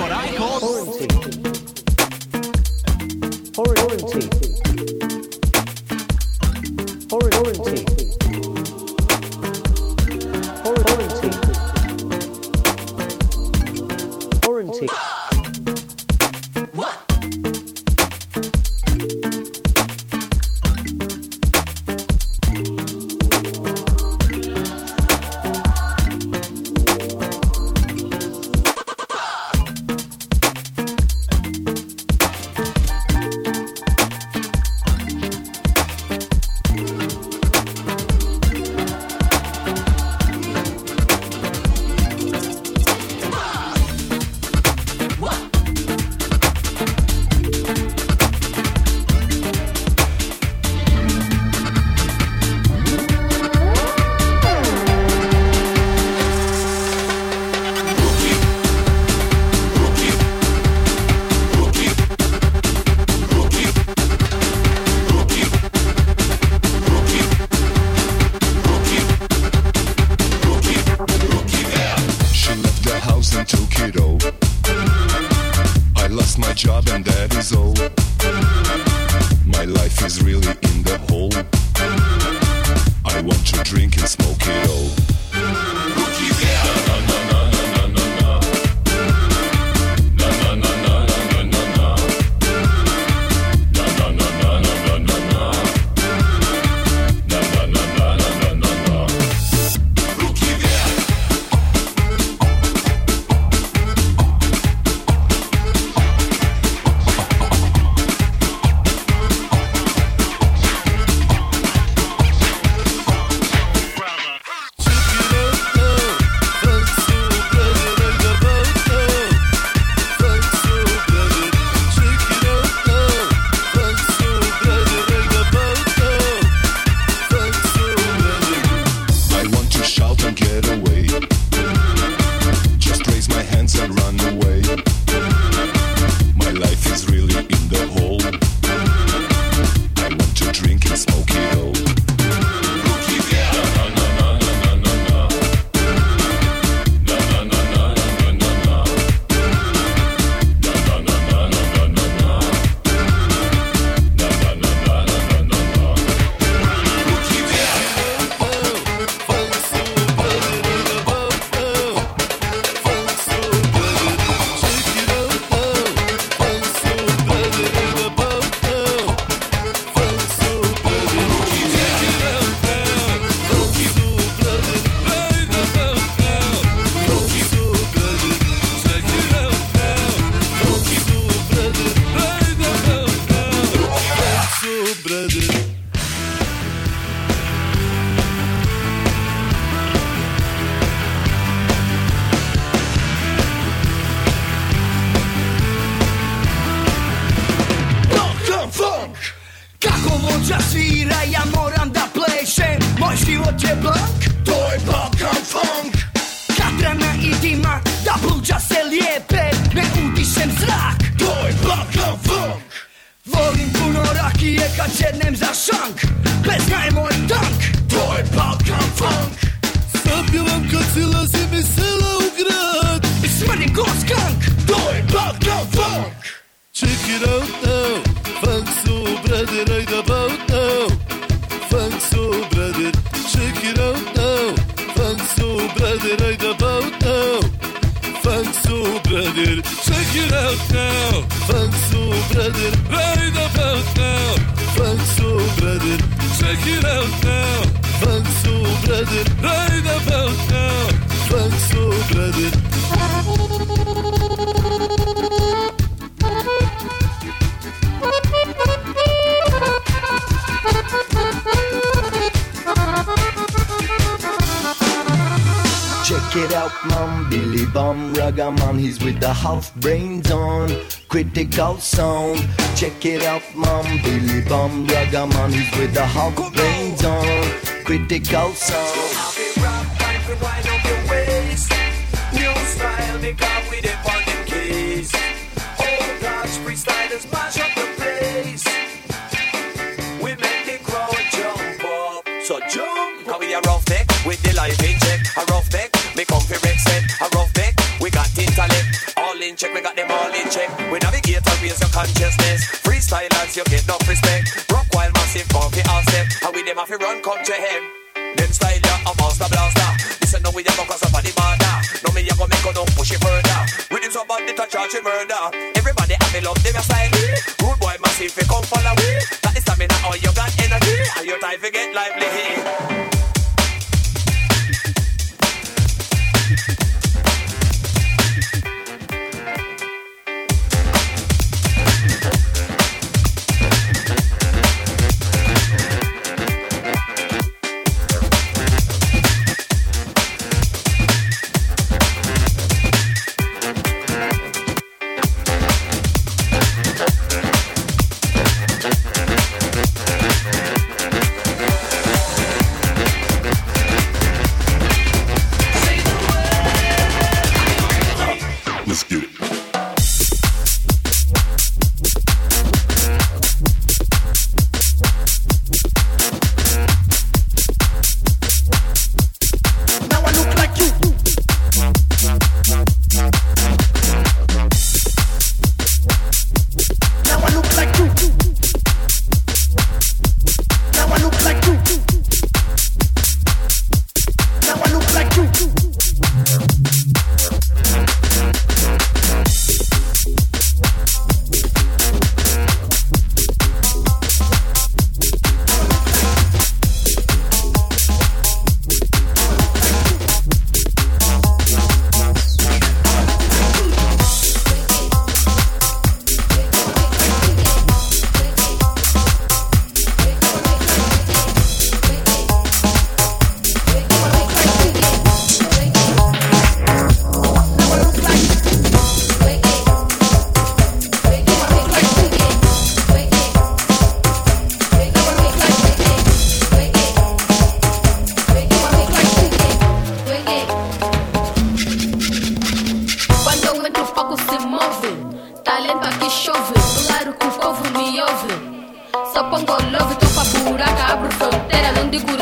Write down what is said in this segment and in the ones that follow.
What I call kad sjednem za Pesma je moj tank, je Balkan funk Zapivam kad silazim iz sela u I ko skank, je Balkan funk Check it out now. Funk so brother right about now. Funk so brother. Check it out now. Funk so brother right about now. Funk so brother. Check it out now. Funk so brother right about now. So brother. Check it out now. Funk so brother right about now. Funk so brother. Check it out, man. Billy Bum Ragaman, he's with the half brains on. Critical sound. Check it out, mom. Billy Bum Ragaman, he's with the half brains on. Critical sound. New style, because we dip on consciousness. Freestylers, you get no respect. Rock while massive, funky all step. And with them, if you run, come to him. Then style ya a master blaster. Listen, now we a go cause up on the border. No me a go make no push it further. Rhythm somebody to charge it murder. Everybody have a love them your style. Rude boy massive, you come follow me. That is stamina, all you got energy. And your time to get lively.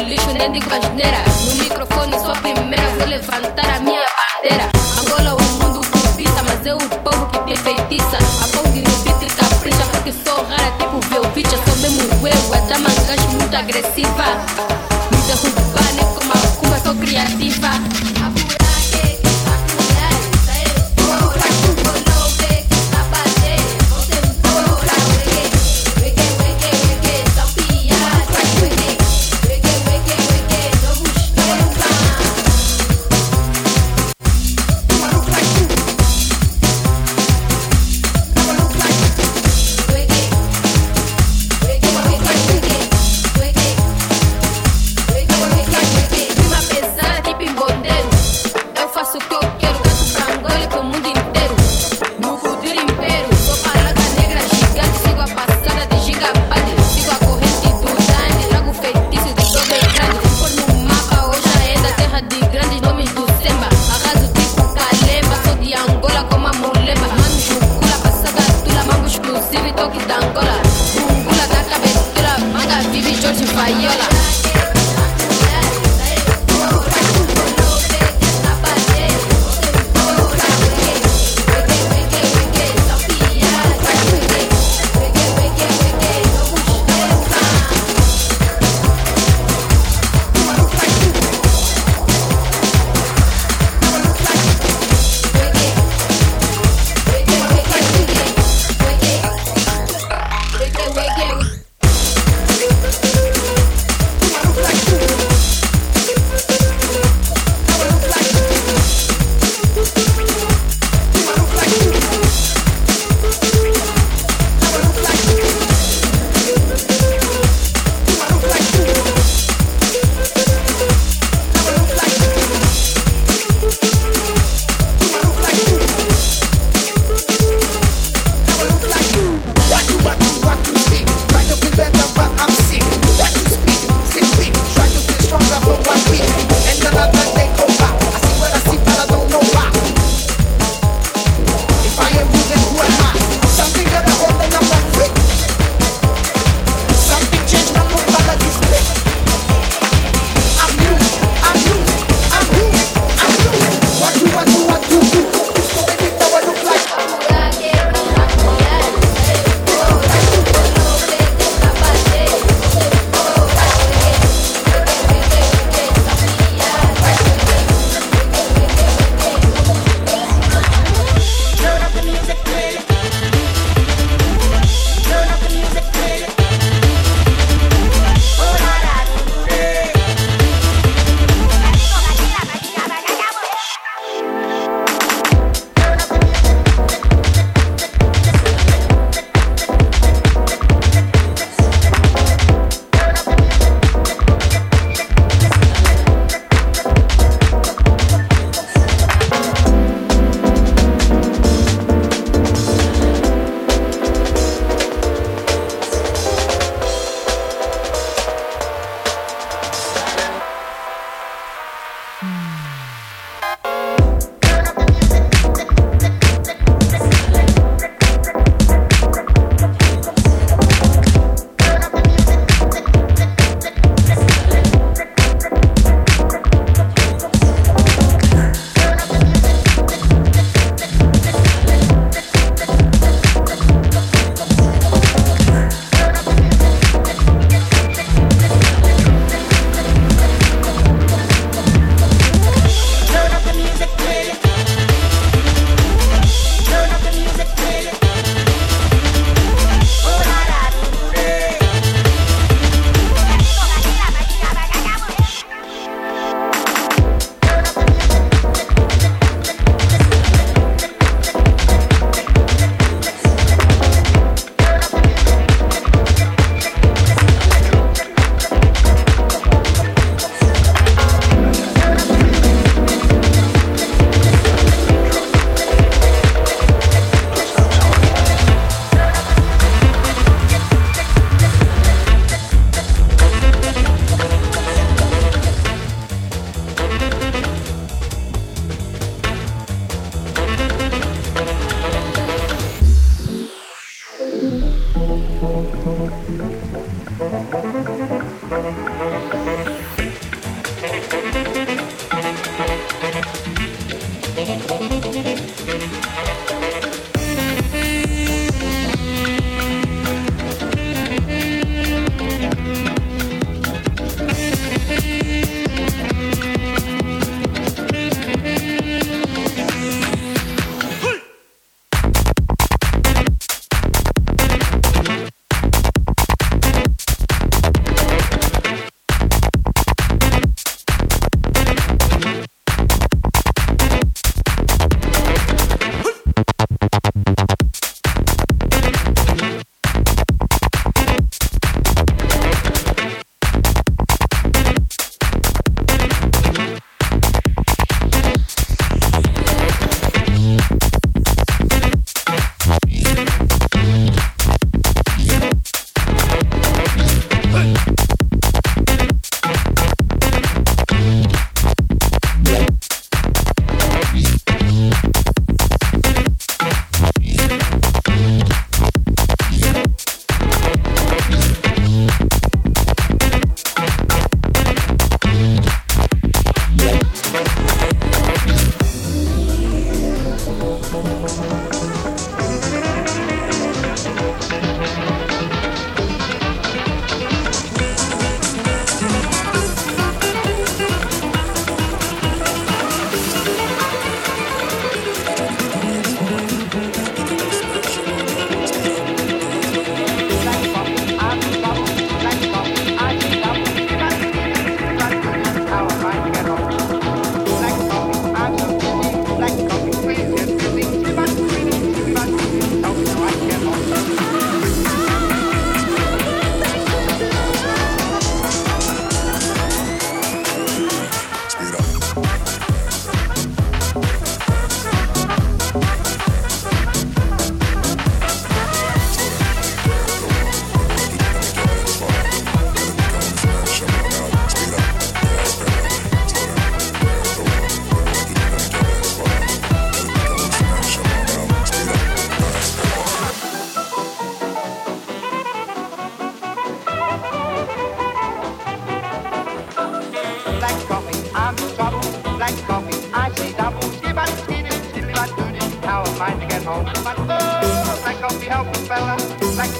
Lixo, nem digo asneira. No microfone sou a primeira, vou levantar a minha bandeira. Angola, o mundo cobiça, mas é o povo que tem feitiça. A Pong no beat capricha, porque sou rara, tipo Velvicha. Sou mesmo eu, a dama gajo muito agressiva.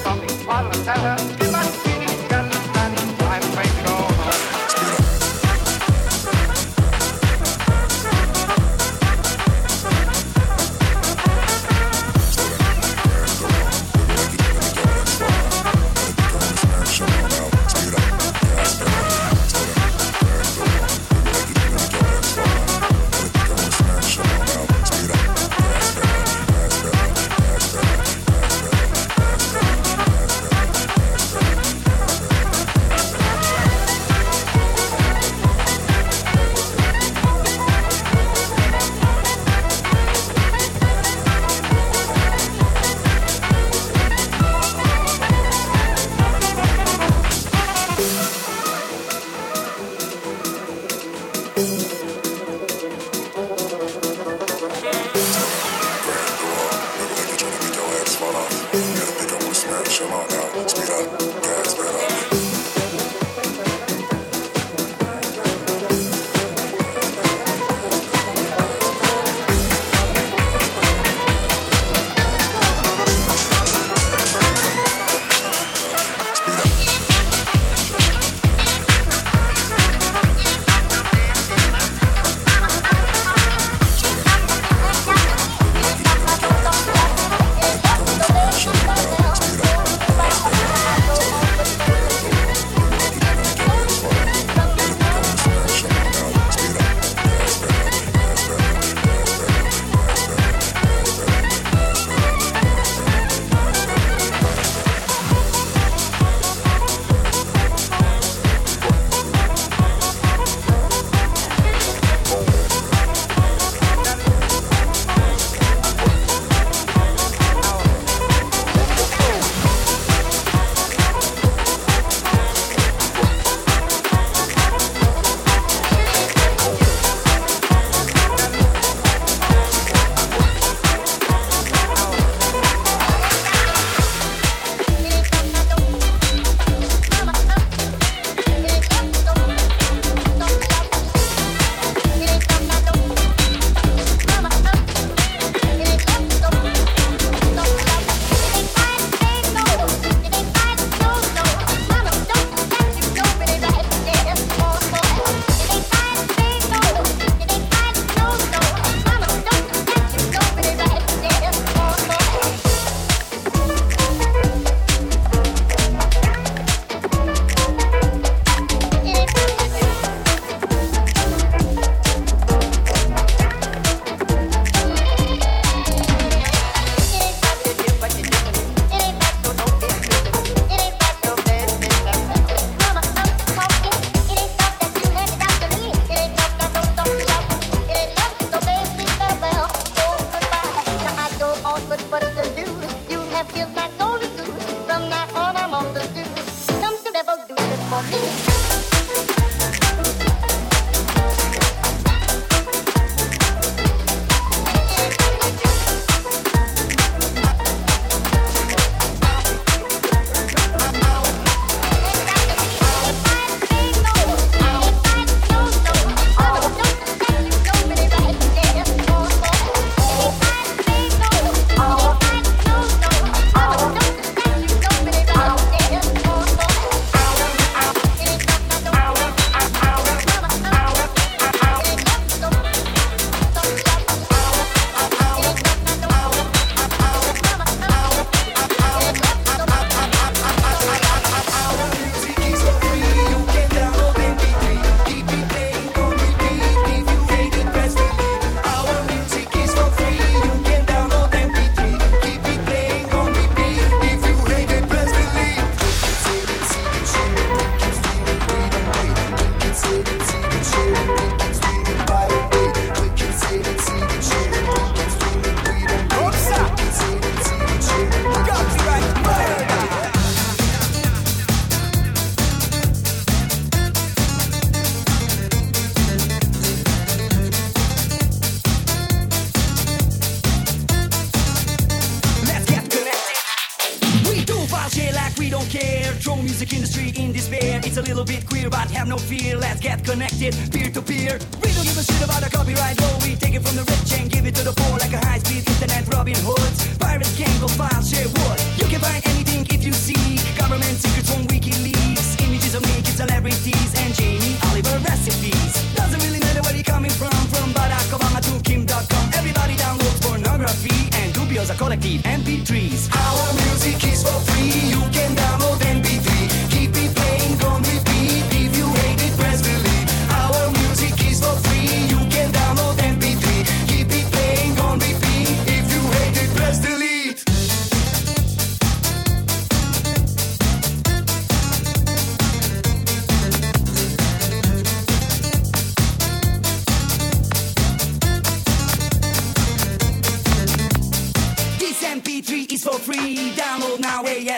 Coffee, bottle of teller.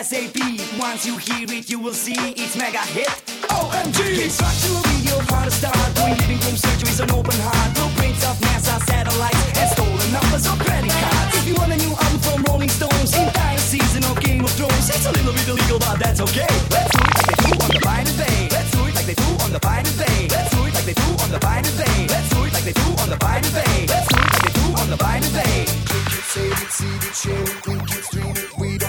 ASAP. Once you hear it, you will see it's mega hit. OMG! Construction video how to start. Doing living room surgeries on open heart. Blueprints of NASA satellites and stolen numbers of credit cards. If you want a new album from Rolling Stones, entire season of Game of Thrones, it's a little bit illegal, but that's okay. Let's do it like they do on the Pirate Bay. Let's do it like they do on the Pirate Bay. Let's do it like they do on the Pirate Bay. Let's do it like they do on the Pirate Bay. Let's do it like they do on the Pirate Bay. Click it, save it, see it, share it, link it, stream it, we don't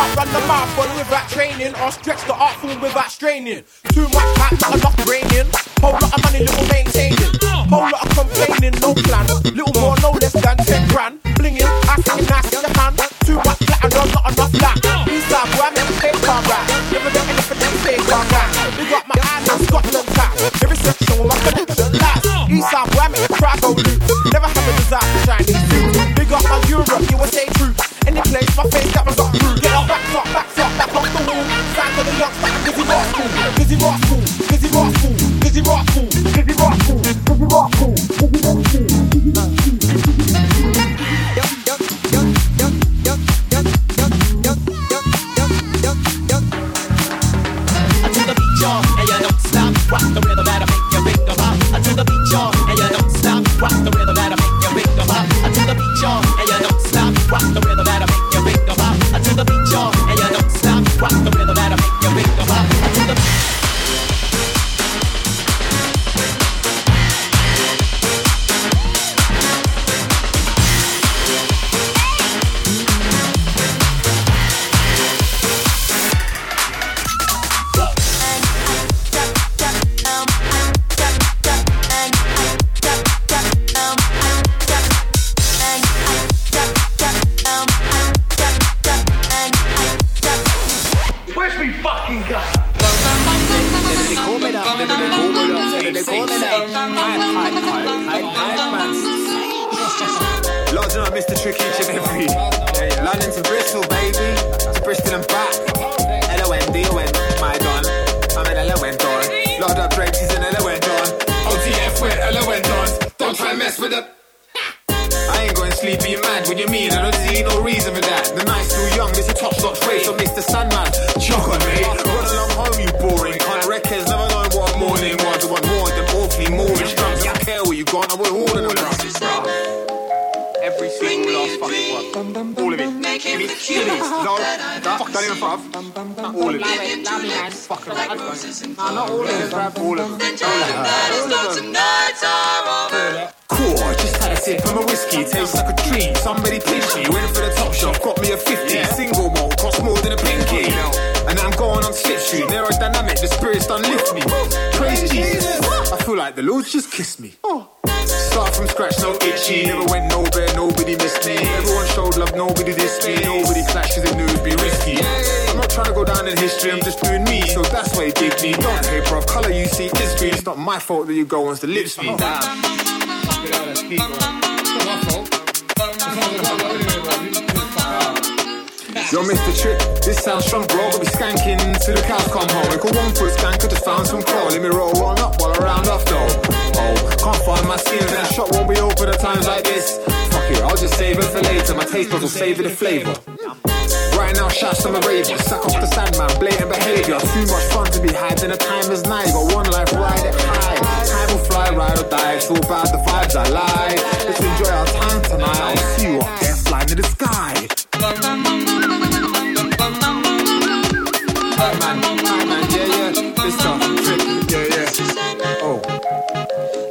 Can't run the marathon without training or stretch the art form without straining. Too much time, not enough braining. Whole lot of money, little maintaining. Whole lot of complaining, no plan. Little more, no less than 10 grand. Blinging, I sing nice in your hand. Too much platinum, not enough land. Eastside, boy, I make a fake car rap. Never done anything them fake car rap. We got my island, Scotland time. Every section with my connection lies. Eastside, boy, I make the crowd go loose. Never have a desire to shine these suits. Big up my Europe, USA troops. Any place, my face school. Busy rock school, busy rock school, busy rock school, busy rock school, busy rock school, busy rock school. Mess with the... I ain't going sleepy mad. What you mean? I don't see no reason for that. The night's too young. This a top notch race. So Mr. Sandman, on me. Run along home, you boring. Can't records, never know what morning was. I Want more than awfully Moorish drums. Don't care where you gone. I will all of them. Every single last fucking one. All of it. Give me give me- No, fuck that even fuck. Not all of it. Fucking right. Nah, not all of it, bruv. All of them. Cool, I just had a sip of my whiskey, tastes like a treat. Somebody pinched me, went for the top shop, got me a 50. Single malt, cost more than a pinky. And I'm going on Slip Street, aerodynamic, the spirits done lift me. Praise Jesus, I feel like the Lord's just kissed me. Oh. Start from scratch, no itchy. Never went nowhere, nobody missed me. Everyone showed love, nobody dissed me. Nobody flashed cause they knew it'd be risky. I'm not trying to go down in history, I'm just doing me. So that's why you dig me. Don't hate, bro. Color you see is green. It's not my fault that you go once the lips me. Oh. Yo, Mista Trick, this sounds strong, bro. I'll be skanking till the cows come home. Like a one foot skank, I just found some crow. Let me roll one up while I round off though. Oh, can't find my skin, and the shop won't be open at times like this. Fuck it, I'll just save it for later. My taste buds will savour the flavour. Right now, shots on my raver. Suck off the sandman, blatant behaviour. Too much fun to be had, and the time is nigh. Got one life, ride it high. Time will ride or die. It's all about the vibes I like. Let's enjoy our time tonight. I'll see you up there, flying to the sky. Batman, Batman, yeah, yeah. This stuff, trick, yeah, yeah. Oh,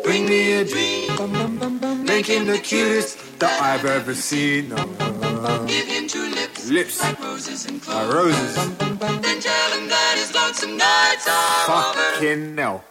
bring me a dream, making the cutest that I've ever seen. Give him two lips, Lips, like roses and my cloves. roses, Then tell him that his lonesome nights are over. fucking hell.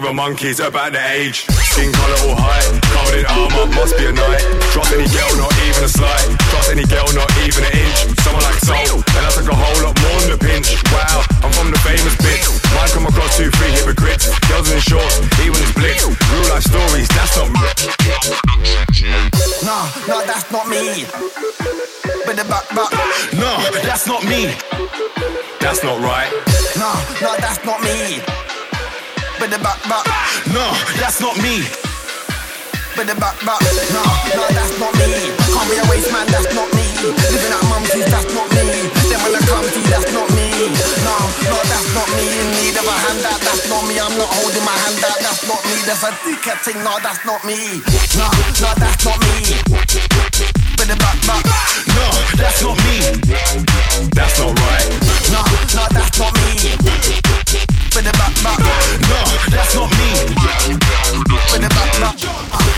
The monkeys about the age. Skin color all high, covered in armor, must be a night. Trust any girl, not even a slight. Trust any girl, not even an inch. Someone like soul, and I took a whole lot more than a pinch. Wow, I'm from the famous bits. Might come across two, three hypocrites. Girls in shorts, even it's blitz. Real life stories, that's not me. No, no, that's not me. But the back, back. No, that's not me. That's not right. No, no, that's not me. But the back, back. No, that's not me. But the back, back. No, no, that's not me. Can't be a waste man, that's not me. Living at mumsy's, that's not me. Then when I come to that's not me. No, no, that's not me. In need of a handout, that's not me. I'm not holding my hand out, that's not me. There's a dickhead thing, no, that's not me. No, no, that's not me. But the back, back. No, that's not me. That's not right. No, no, that's not me. But the back, back. No, that's not me. But the back, back.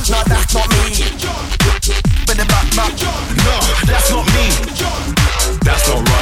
No, that's not me. But the back, back. No, that's. That's not